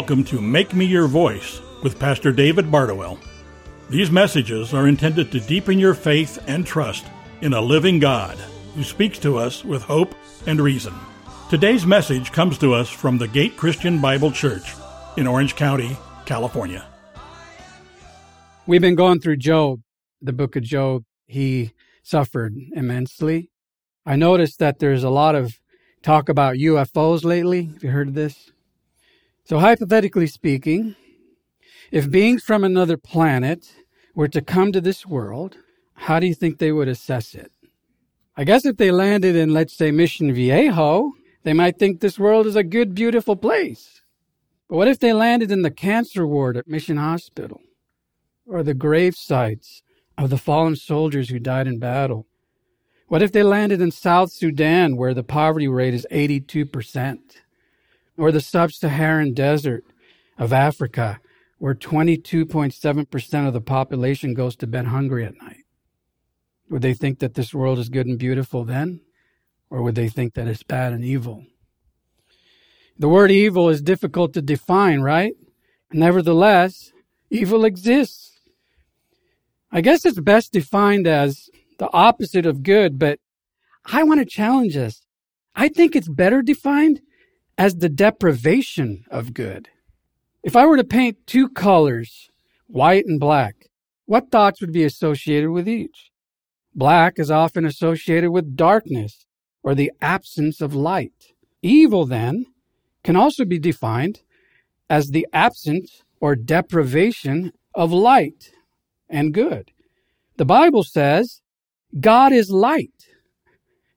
Welcome to Make Me Your Voice with Pastor David Bardowell. These messages are intended to deepen your faith and trust in a living God who speaks to us with hope and reason. Today's message comes to us from the Gate Christian Bible Church in Orange County, California. We've been going through Job, the book of Job. He suffered immensely. I noticed that there's a lot of talk about UFOs lately. Have you heard of this? So, hypothetically speaking, if beings from another planet were to come to this world, how do you think they would assess it? I guess if they landed in, let's say, Mission Viejo, they might think this world is a good, beautiful place. But what if they landed in the cancer ward at Mission Hospital? Or the grave sites of the fallen soldiers who died in battle? What if they landed in South Sudan, where the poverty rate is 82%? Or the sub Saharan desert of Africa, where 22.7% of the population goes to bed hungry at night? Would they think that this world is good and beautiful then? Or would they think that it's bad and evil? The word evil is difficult to define, right? Nevertheless, evil exists. I guess it's best defined as the opposite of good, but I want to challenge us. I think it's better defined as the deprivation of good. If I were to paint two colors, white and black, what thoughts would be associated with each? Black is often associated with darkness or the absence of light. Evil, then, can also be defined as the absence or deprivation of light and good. The Bible says God is light,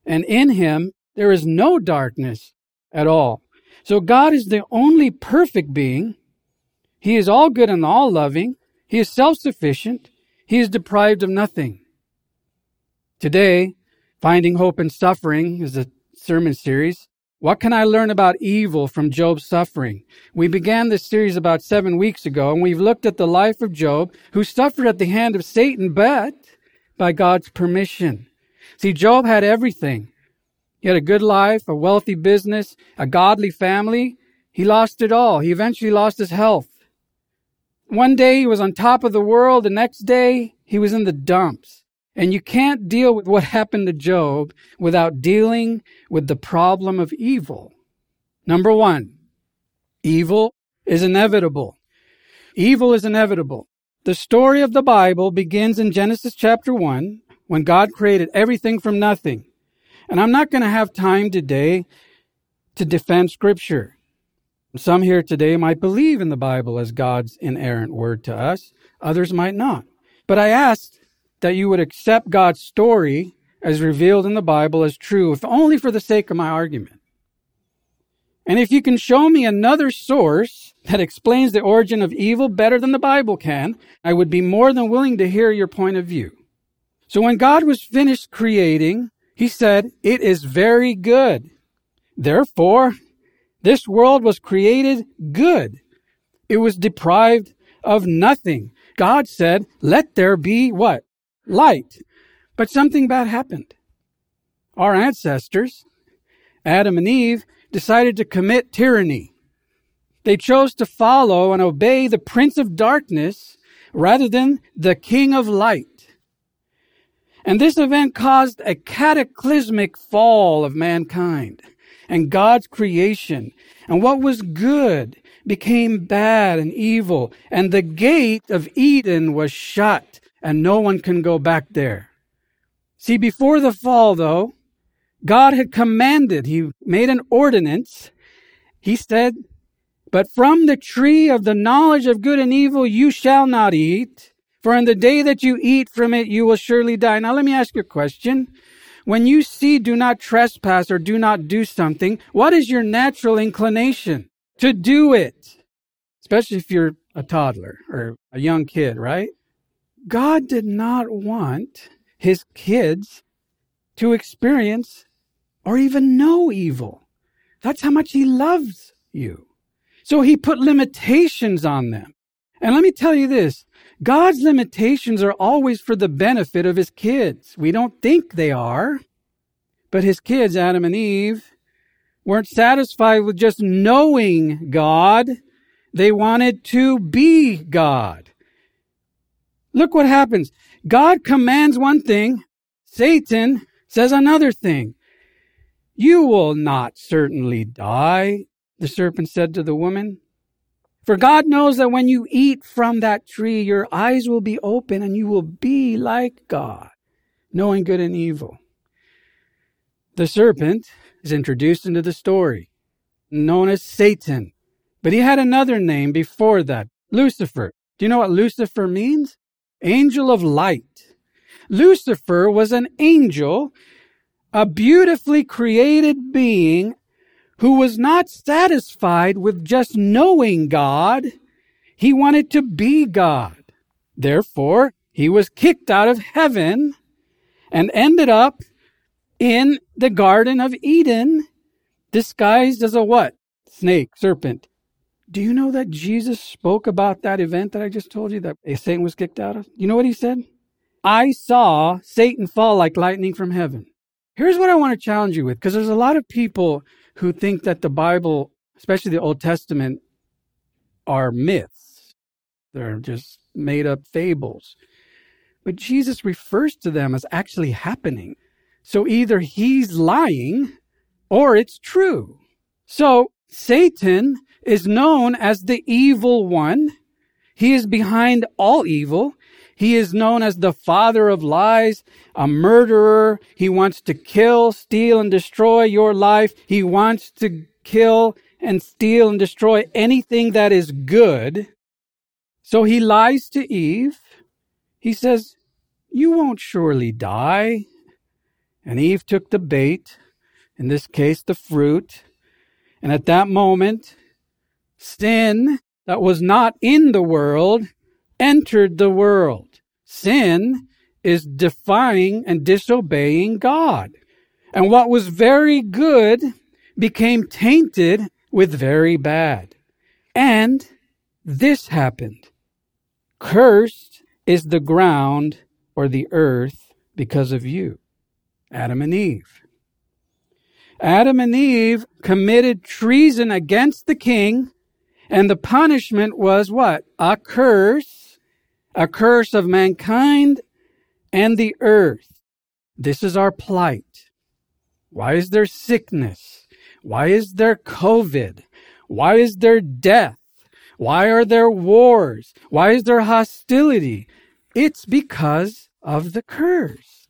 and in him there is no darkness at all. So God is the only perfect being. He is all good and all loving. He is self sufficient. He is deprived of nothing. Today, Finding Hope in Suffering is a sermon series. What can I learn about evil from Job's suffering? We began this series about seven weeks ago, and we've looked at the life of Job, who suffered at the hand of Satan, but by God's permission. See, Job had everything. He had a good life, a wealthy business, a godly family. He lost it all. He eventually lost his health. One day he was on top of the world. The next day he was in the dumps. And you can't deal with what happened to Job without dealing with the problem of evil. Number one, evil is inevitable. Evil is inevitable. The story of the Bible begins in Genesis chapter 1 when God created everything from nothing. And I'm not going to have time today to defend scripture. Some here today might believe in the Bible as God's inerrant word to us. Others might not. But I asked that you would accept God's story as revealed in the Bible as true, if only for the sake of my argument. And if you can show me another source that explains the origin of evil better than the Bible can, I would be more than willing to hear your point of view. So when God was finished creating, he said, it is very good. Therefore, this world was created good. It was deprived of nothing. God said, let there be what? light. But something bad happened. Our ancestors, Adam and Eve, decided to commit tyranny. They chose to follow and obey the prince of darkness rather than the king of light. And this event caused a cataclysmic fall of mankind and God's creation. And what was good became bad and evil. And the gate of Eden was shut and no one can go back there. See, before the fall, though, God had commanded, He made an ordinance. He said, But from the tree of the knowledge of good and evil you shall not eat, for in the day that you eat from it you will surely die. Now let me ask you a question. When you see do not trespass or do not do something, what is your natural inclination? To do it. Especially if you're a toddler or a young kid, right? God did not want his kids to experience or even know evil. That's how much he loves you. So he put limitations on them. And let me tell you this God's limitations are always for the benefit of his kids. We don't think they are. But his kids, Adam and Eve, weren't satisfied with just knowing God. They wanted to be God. Look what happens. God commands one thing. Satan says another thing. You will not certainly die, the serpent said to the woman. For God knows that when you eat from that tree, your eyes will be open and you will be like God, knowing good and evil. The serpent is introduced into the story, known as Satan. But he had another name before that, Lucifer. Do you know what Lucifer means? Angel of light. Lucifer was an angel, a beautifully created being who was not satisfied with just knowing God. He wanted to be God. Therefore, he was kicked out of heaven and ended up in the Garden of Eden, disguised as a what? Snake, serpent. Do you know that Jesus spoke about that event that I just told you that Satan was kicked out of? You know what he said? I saw Satan fall like lightning from heaven. Here's what I want to challenge you with, because there's a lot of people who think that the Bible, especially the Old Testament, are myths. They're just made up fables. But Jesus refers to them as actually happening. So either he's lying or it's true. So Satan is known as the evil one. He is behind all evil. He is known as the father of lies, a murderer. He wants to kill, steal, and destroy your life. He wants to kill and steal and destroy anything that is good. So he lies to Eve. He says, You won't surely die. And Eve took the bait, in this case, the fruit. And at that moment, sin that was not in the world entered the world. Sin is defying and disobeying God. And what was very good became tainted with very bad. And this happened. Cursed is the ground or the earth because of you, Adam and Eve. Adam and Eve committed treason against the king, and the punishment was what? A curse, a curse of mankind and the earth. This is our plight. Why is there sickness? Why is there COVID? Why is there death? Why are there wars? Why is there hostility? It's because of the curse.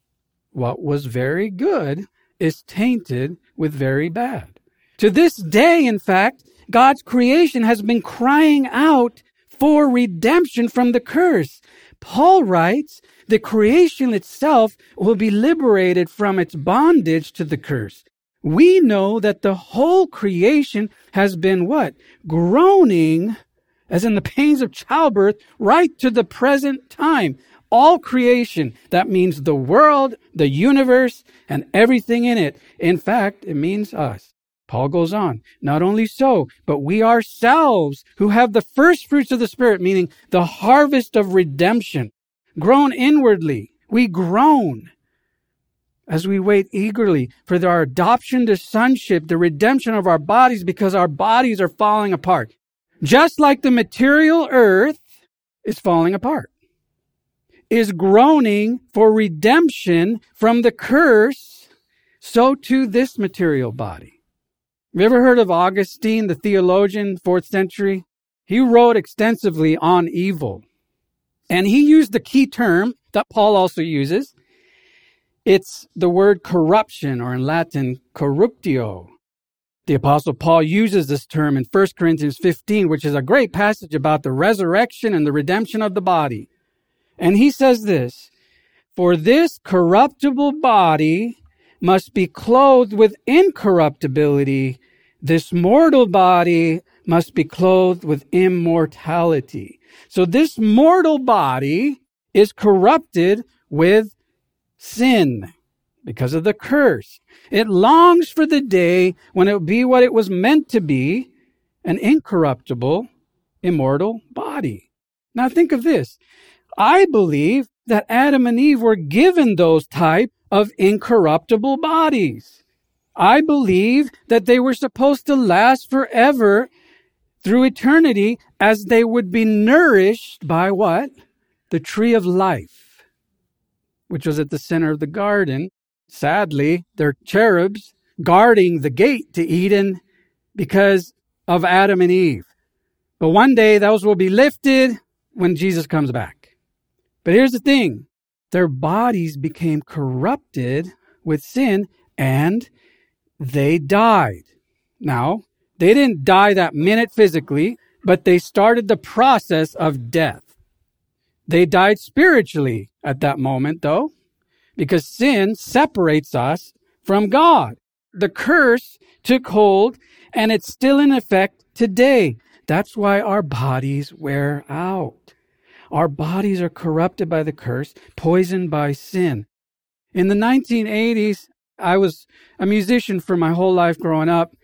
What was very good is tainted with very bad. To this day, in fact, God's creation has been crying out for redemption from the curse. Paul writes, the creation itself will be liberated from its bondage to the curse. We know that the whole creation has been what? Groaning, as in the pains of childbirth, right to the present time all creation. That means the world, the universe, and everything in it. In fact, it means us. Paul goes on. Not only so, but we ourselves who have the first fruits of the Spirit, meaning the harvest of redemption, groan inwardly. We groan as we wait eagerly for our adoption to sonship, the redemption of our bodies, because our bodies are falling apart. Just like the material earth is falling apart is groaning for redemption from the curse, so too this material body. You ever heard of Augustine, the theologian, fourth century? He wrote extensively on evil. And he used the key term that Paul also uses. It's the word corruption, or in Latin, corruptio. The apostle Paul uses this term in 1 Corinthians 15, which is a great passage about the resurrection and the redemption of the body. And he says this, for this corruptible body must be clothed with incorruptibility. This mortal body must be clothed with immortality. So this mortal body is corrupted with sin because of the curse. It longs for the day when it will be what it was meant to be, an incorruptible, immortal body. Now think of this. I believe that Adam and Eve were given those type of incorruptible bodies. I believe that they were supposed to last forever through eternity as they would be nourished by what? The tree of life, which was at the center of the garden. Sadly, they're cherubs guarding the gate to Eden because of Adam and Eve. But one day those will be lifted when Jesus comes back. But here's the thing. Their bodies became corrupted with sin and they died. Now, they didn't die that minute physically, but they started the process of death. They died spiritually at that moment, though, because sin separates us from God. The curse took hold and it's still in effect today. That's why our bodies wear out. Our bodies are corrupted by the curse, poisoned by sin. In the 1980s, I was a musician for my whole life growing up,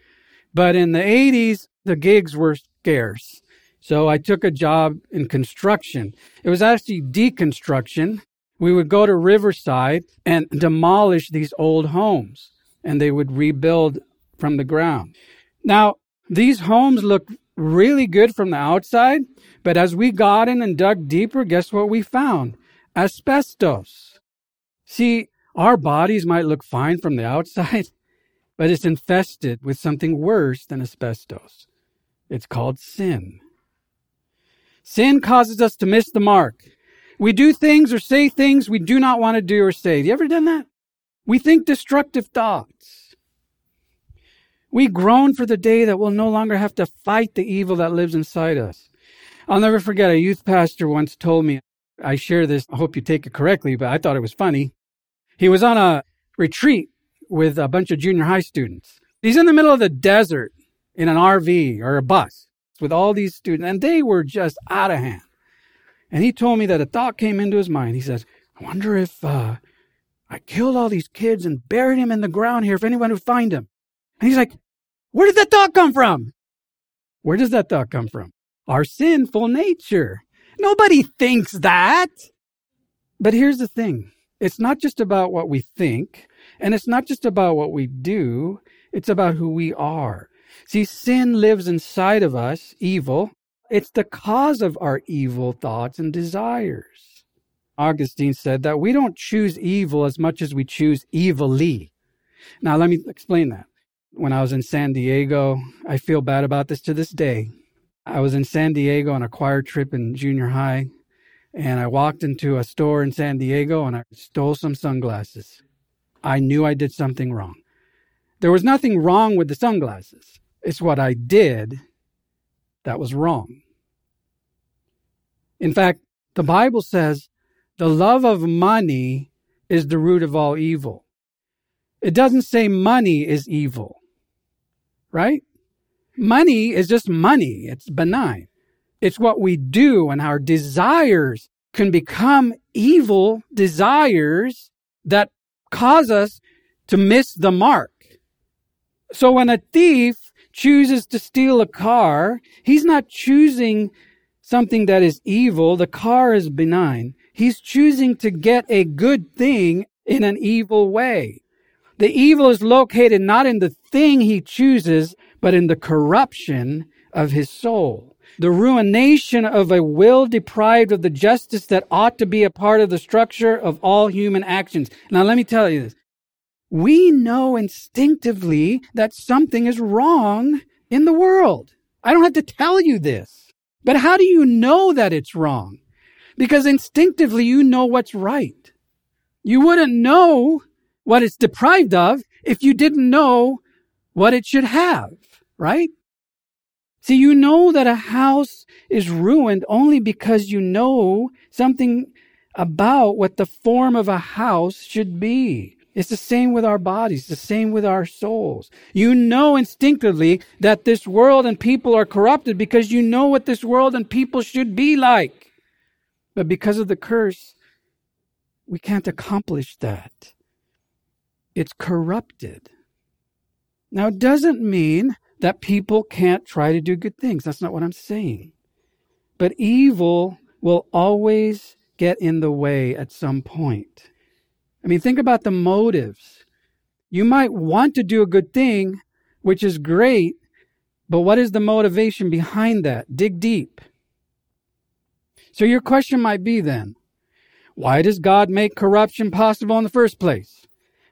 but in the 80s, the gigs were scarce. So I took a job in construction. It was actually deconstruction. We would go to Riverside and demolish these old homes, and they would rebuild from the ground. Now, these homes look really good from the outside, but as we got in and dug deeper, guess what we found? Asbestos. See, our bodies might look fine from the outside, but it's infested with something worse than asbestos. It's called sin. Sin causes us to miss the mark. We do things or say things we do not want to do or say. Have you ever done that? We think destructive thoughts. We groan for the day that we'll no longer have to fight the evil that lives inside us. I'll never forget a youth pastor once told me, I share this, I hope you take it correctly, but I thought it was funny. He was on a retreat with a bunch of junior high students. He's in the middle of the desert in an RV or a bus with all these students, and they were just out of hand. And he told me that a thought came into his mind. He says, I wonder if uh, I killed all these kids and buried them in the ground here, if anyone would find them. And he's like, where did that thought come from? Where does that thought come from? Our sinful nature. Nobody thinks that. But here's the thing. It's not just about what we think, and it's not just about what we do. It's about who we are. See, sin lives inside of us, evil. It's the cause of our evil thoughts and desires. Augustine said that we don't choose evil as much as we choose evilly. Now, let me explain that when I was in San Diego. I feel bad about this to this day. I was in San Diego on a choir trip in junior high, and I walked into a store in San Diego and I stole some sunglasses. I knew I did something wrong. There was nothing wrong with the sunglasses. It's what I did that was wrong. In fact, the Bible says the love of money is the root of all evil. It doesn't say money is evil right? Money is just money. It's benign. It's what we do and our desires can become evil desires that cause us to miss the mark. So when a thief chooses to steal a car, he's not choosing something that is evil. The car is benign. He's choosing to get a good thing in an evil way. The evil is located not in the thing he chooses, but in the corruption of his soul. The ruination of a will deprived of the justice that ought to be a part of the structure of all human actions. Now, let me tell you this. We know instinctively that something is wrong in the world. I don't have to tell you this. But how do you know that it's wrong? Because instinctively you know what's right. You wouldn't know what it's deprived of if you didn't know what it should have, right? See, you know that a house is ruined only because you know something about what the form of a house should be. It's the same with our bodies, the same with our souls. You know instinctively that this world and people are corrupted because you know what this world and people should be like. But because of the curse, we can't accomplish that it's corrupted. Now, it doesn't mean that people can't try to do good things. That's not what I'm saying. But evil will always get in the way at some point. I mean, think about the motives. You might want to do a good thing, which is great, But what is the motivation behind that? Dig deep. So your question might be then, why does God make corruption possible in the first place?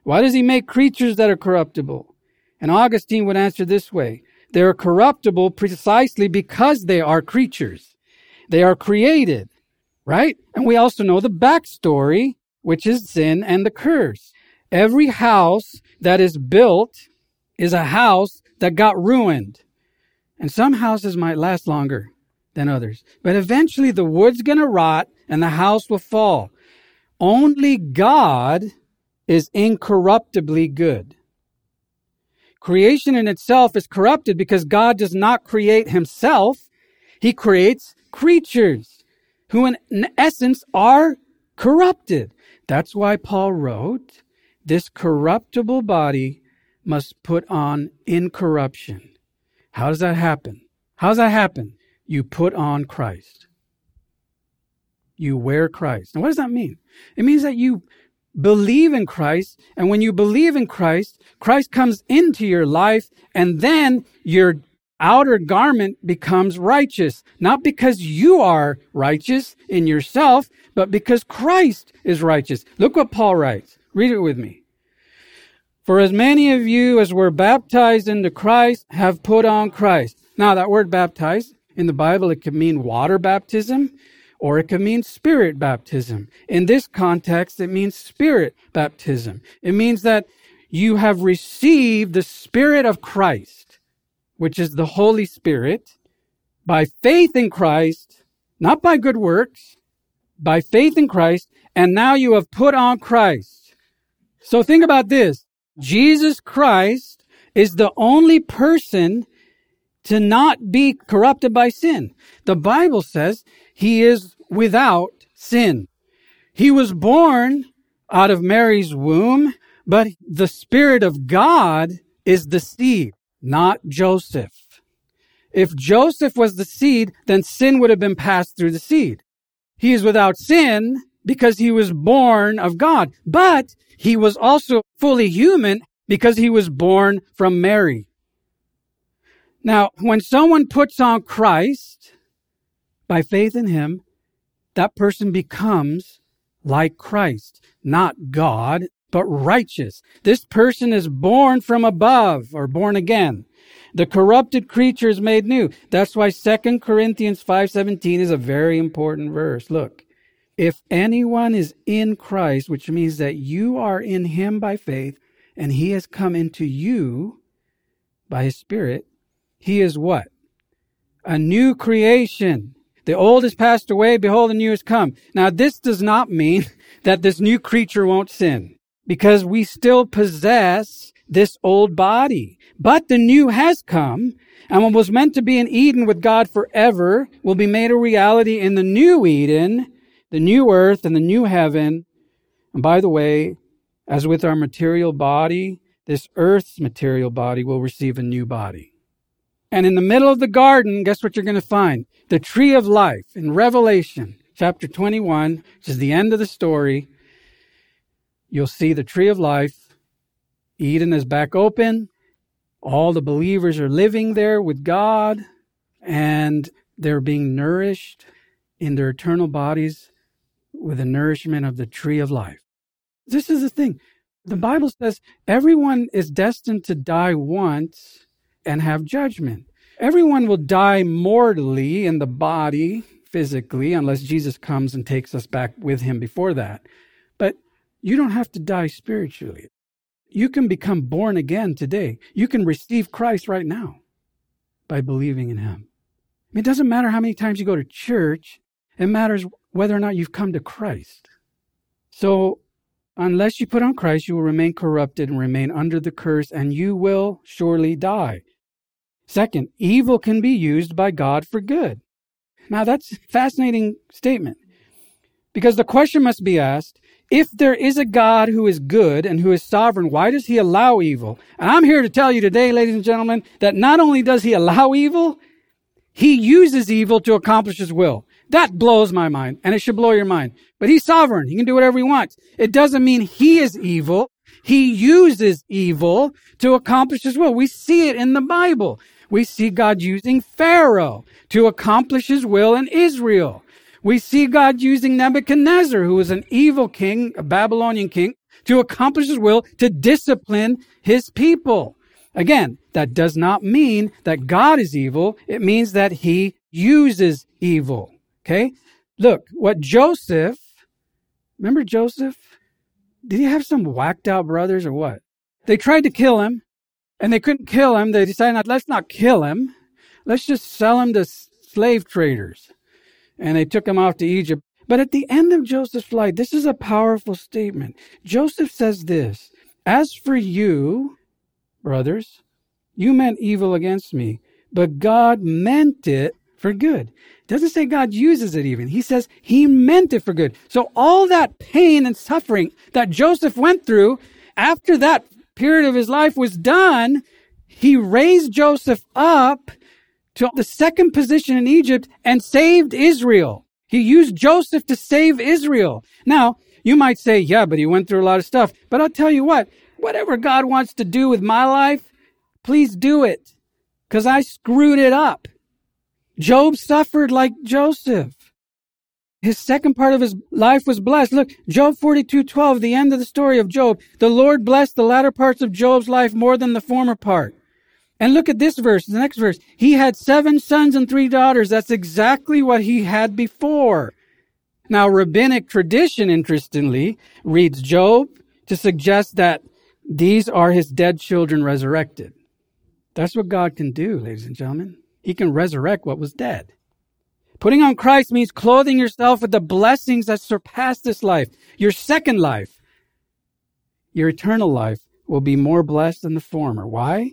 Why does he make creatures that are corruptible? And Augustine would answer this way. They are corruptible precisely because they are creatures. They are created, right? And we also know the backstory, which is sin and the curse. Every house that is built is a house that got ruined. And some houses might last longer than others. But eventually the wood's going to rot and the house will fall. Only God is incorruptibly good. Creation in itself is corrupted because God does not create himself. He creates creatures who in essence are corrupted. That's why Paul wrote, this corruptible body must put on incorruption. How does that happen? How does that happen? You put on Christ. You wear Christ. And what does that mean? It means that you believe in Christ. And when you believe in Christ, Christ comes into your life and then your outer garment becomes righteous. Not because you are righteous in yourself, but because Christ is righteous. Look what Paul writes. Read it with me. For as many of you as were baptized into Christ have put on Christ. Now that word baptized in the Bible, it could mean water baptism or it could mean spirit baptism. In this context, it means spirit baptism. It means that you have received the spirit of Christ, which is the Holy Spirit, by faith in Christ, not by good works, by faith in Christ, and now you have put on Christ. So think about this. Jesus Christ is the only person to not be corrupted by sin. The Bible says he is without sin. He was born out of Mary's womb, but the Spirit of God is the seed, not Joseph. If Joseph was the seed, then sin would have been passed through the seed. He is without sin because he was born of God, but he was also fully human because he was born from Mary. Now, when someone puts on Christ by faith in him, that person becomes like Christ, not God, but righteous. This person is born from above or born again. The corrupted creature is made new. That's why 2 Corinthians 5:17 is a very important verse. Look. If anyone is in Christ, which means that you are in him by faith, and he has come into you by his spirit, he is what? A new creation. The old has passed away. Behold, the new has come. Now, this does not mean that this new creature won't sin because we still possess this old body. But the new has come and what was meant to be in Eden with God forever will be made a reality in the new Eden, the new earth and the new heaven. And by the way, as with our material body, this earth's material body will receive a new body. And in the middle of the garden, guess what you're going to find? The tree of life in Revelation chapter 21, which is the end of the story. You'll see the tree of life. Eden is back open. All the believers are living there with God and they're being nourished in their eternal bodies with the nourishment of the tree of life. This is the thing. The Bible says everyone is destined to die once and have judgment. Everyone will die mortally in the body, physically, unless Jesus comes and takes us back with him before that. But you don't have to die spiritually. You can become born again today. You can receive Christ right now by believing in him. it doesn't matter how many times you go to church, it matters whether or not you've come to Christ. So Unless you put on Christ, you will remain corrupted and remain under the curse, and you will surely die. Second, evil can be used by God for good. Now that's a fascinating statement. Because the question must be asked, if there is a God who is good and who is sovereign, why does he allow evil? And I'm here to tell you today, ladies and gentlemen, that not only does he allow evil, he uses evil to accomplish his will. That blows my mind, and it should blow your mind. But he's sovereign. He can do whatever he wants. It doesn't mean he is evil. He uses evil to accomplish his will. We see it in the Bible. We see God using Pharaoh to accomplish his will in Israel. We see God using Nebuchadnezzar, who was an evil king, a Babylonian king, to accomplish his will to discipline his people. Again, that does not mean that God is evil. It means that he uses evil. Okay? Look, what Joseph, remember Joseph? Did he have some whacked out brothers or what? They tried to kill him and they couldn't kill him. They decided, not, let's not kill him. Let's just sell him to slave traders. And they took him off to Egypt. But at the end of Joseph's life, this is a powerful statement. Joseph says this As for you, brothers, you meant evil against me, but God meant it for good. Doesn't say God uses it even. He says he meant it for good. So all that pain and suffering that Joseph went through after that period of his life was done, he raised Joseph up to the second position in Egypt and saved Israel. He used Joseph to save Israel. Now, you might say, yeah, but he went through a lot of stuff. But I'll tell you what, whatever God wants to do with my life, please do it. Cause I screwed it up. Job suffered like Joseph. His second part of his life was blessed. Look, Job 42, 12, the end of the story of Job. The Lord blessed the latter parts of Job's life more than the former part. And look at this verse, the next verse. He had seven sons and three daughters. That's exactly what he had before. Now, rabbinic tradition, interestingly, reads Job to suggest that these are his dead children resurrected. That's what God can do, ladies and gentlemen. He can resurrect what was dead. Putting on Christ means clothing yourself with the blessings that surpass this life. Your second life, your eternal life, will be more blessed than the former. Why?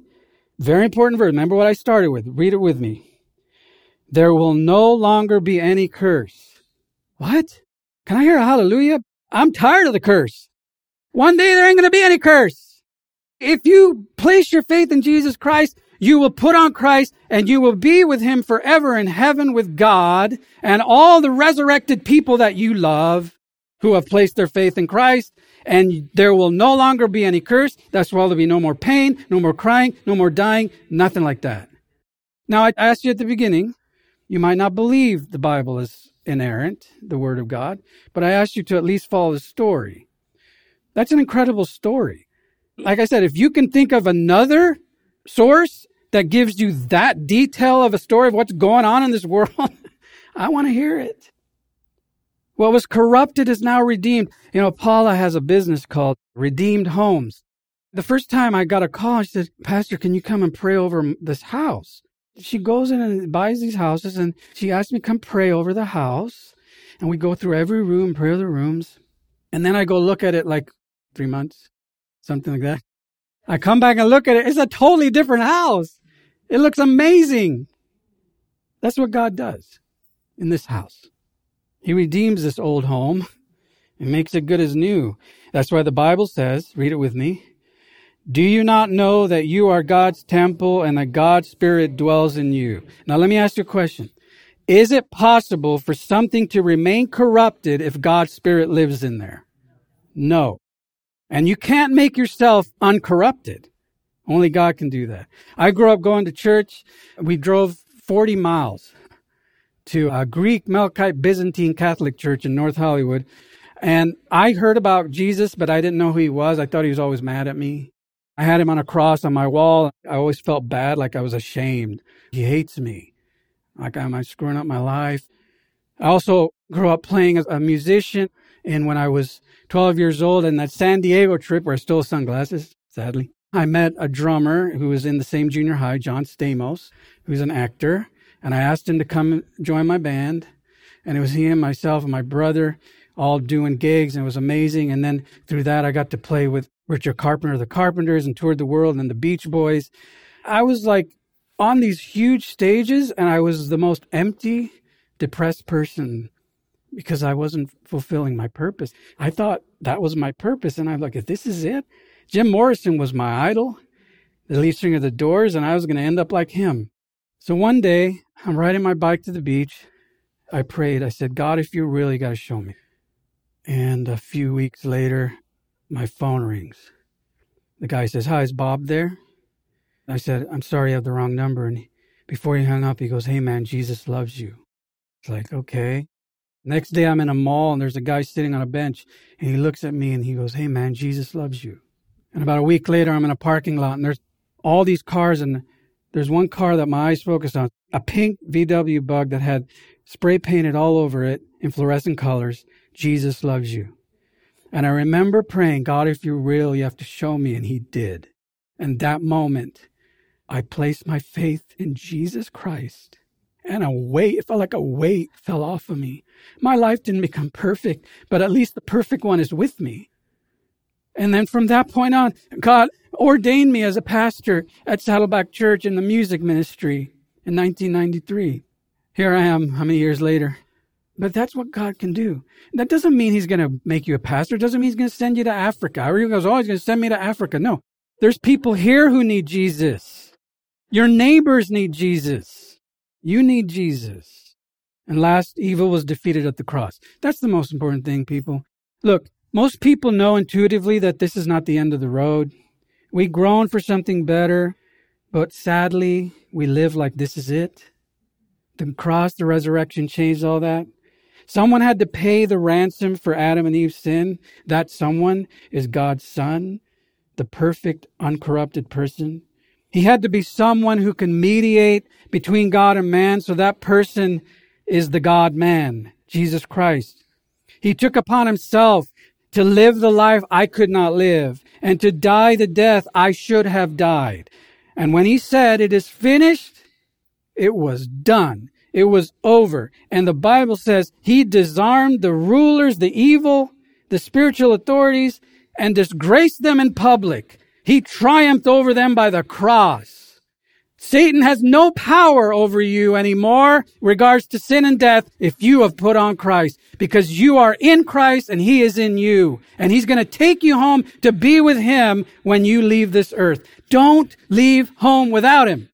Very important verse. Remember what I started with. Read it with me. There will no longer be any curse. What? Can I hear a hallelujah? I'm tired of the curse. One day there ain't going to be any curse. If you place your faith in Jesus Christ, you will put on Christ and you will be with him forever in heaven with God and all the resurrected people that you love who have placed their faith in Christ. And there will no longer be any curse. That's why there'll be no more pain, no more crying, no more dying, nothing like that. Now, I asked you at the beginning, you might not believe the Bible is inerrant, the Word of God, but I asked you to at least follow the story. That's an incredible story. Like I said, if you can think of another source that gives you that detail of a story of what's going on in this world, I want to hear it. What was corrupted is now redeemed. You know, Paula has a business called Redeemed Homes. The first time I got a call, she said, Pastor, can you come and pray over this house? She goes in and buys these houses and she asked me to come pray over the house. And we go through every room, pray over the rooms. And then I go look at it like three months, something like that. I come back and look at it. It's a totally different house. It looks amazing. That's what God does in this house. He redeems this old home and makes it good as new. That's why the Bible says, read it with me. Do you not know that you are God's temple and that God's Spirit dwells in you? Now let me ask you a question. Is it possible for something to remain corrupted if God's Spirit lives in there? No. And you can't make yourself uncorrupted. Only God can do that. I grew up going to church. We drove 40 miles to a Greek Melkite Byzantine Catholic church in North Hollywood. And I heard about Jesus, but I didn't know who he was. I thought he was always mad at me. I had him on a cross on my wall. I always felt bad, like I was ashamed. He hates me. Like, am I screwing up my life? I also grew up playing as a musician. And when I was 12 years old in that San Diego trip where I stole sunglasses, sadly, I met a drummer who was in the same junior high, John Stamos, who's an actor. And I asked him to come join my band. And it was him, myself and my brother all doing gigs. And it was amazing. And then through that, I got to play with Richard Carpenter, the Carpenters, and toured the world and the Beach Boys. I was like on these huge stages, and I was the most empty, depressed person because I wasn't fulfilling my purpose. I thought that was my purpose, and I'm like, if this is it, Jim Morrison was my idol, the lead singer of the Doors, and I was going to end up like him. So one day, I'm riding my bike to the beach. I prayed. I said, God, if you really got to show me. And a few weeks later, my phone rings. The guy says, Hi, is Bob there? I said, I'm sorry, I have the wrong number. And before he hung up, he goes, Hey, man, Jesus loves you. It's like, okay. Next day, I'm in a mall and there's a guy sitting on a bench and he looks at me and he goes, Hey, man, Jesus loves you. And about a week later, I'm in a parking lot and there's all these cars and there's one car that my eyes focused on, a pink VW bug that had spray painted all over it in fluorescent colors. Jesus loves you. And I remember praying, God, if you're real, you have to show me. And he did. And that moment, I placed my faith in Jesus Christ. And a weight, it felt like a weight fell off of me. My life didn't become perfect, but at least the perfect one is with me. And then from that point on, God ordained me as a pastor at Saddleback Church in the music ministry in 1993. Here I am, how many years later? But that's what God can do. That doesn't mean He's going to make you a pastor. It doesn't mean He's going to send you to Africa. Everyone goes, oh, He's going to send me to Africa. No. There's people here who need Jesus. Your neighbors need Jesus. You need Jesus. And last, evil was defeated at the cross. That's the most important thing, people. Look, most people know intuitively that this is not the end of the road. We groan for something better, but sadly, we live like this is it. The cross, the resurrection changed all that. Someone had to pay the ransom for Adam and Eve's sin. That someone is God's Son, the perfect, uncorrupted person. He had to be someone who can mediate between God and man, so that person is the God man, Jesus Christ. He took upon himself to live the life I could not live, and to die the death I should have died. And when he said, It is finished, it was done. It was over. And the Bible says he disarmed the rulers, the evil, the spiritual authorities, and disgraced them in public. He triumphed over them by the cross. Satan has no power over you anymore regards to sin and death if you have put on Christ because you are in Christ and he is in you and he's going to take you home to be with him when you leave this earth. Don't leave home without him.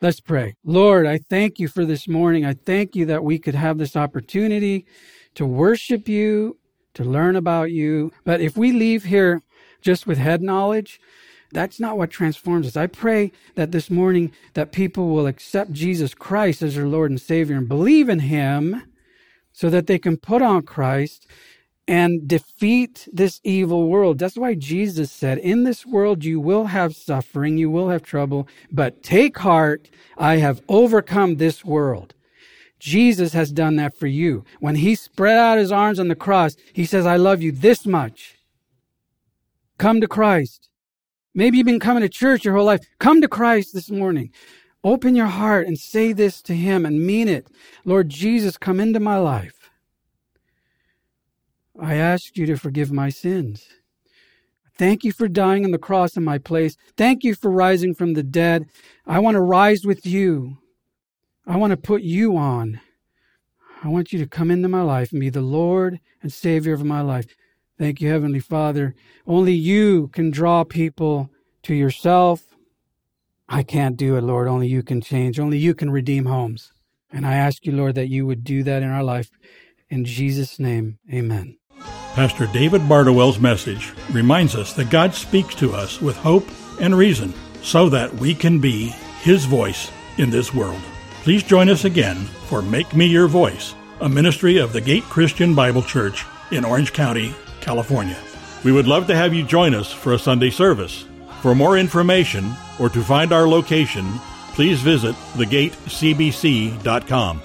Let's pray. Lord, I thank you for this morning. I thank you that we could have this opportunity to worship you, to learn about you. But if we leave here just with head knowledge, that's not what transforms us. I pray that this morning that people will accept Jesus Christ as their Lord and Savior and believe in him so that they can put on Christ and defeat this evil world. That's why Jesus said, in this world you will have suffering, you will have trouble, but take heart, I have overcome this world. Jesus has done that for you. When he spread out his arms on the cross, he says, I love you this much. Come to Christ. Maybe you've been coming to church your whole life. Come to Christ this morning. Open your heart and say this to Him and mean it. Lord Jesus, come into my life. I ask you to forgive my sins. Thank you for dying on the cross in my place. Thank you for rising from the dead. I want to rise with you. I want to put you on. I want you to come into my life and be the Lord and Savior of my life. Thank you, Heavenly Father. Only you can draw people to yourself. I can't do it, Lord. Only you can change. Only you can redeem homes. And I ask you, Lord, that you would do that in our life. In Jesus' name, amen. Pastor David Bardowell's message reminds us that God speaks to us with hope and reason so that we can be His voice in this world. Please join us again for Make Me Your Voice, a ministry of the Gate Christian Bible Church in Orange County, California. We would love to have you join us for a Sunday service. For more information or to find our location, please visit thegatecbc.com.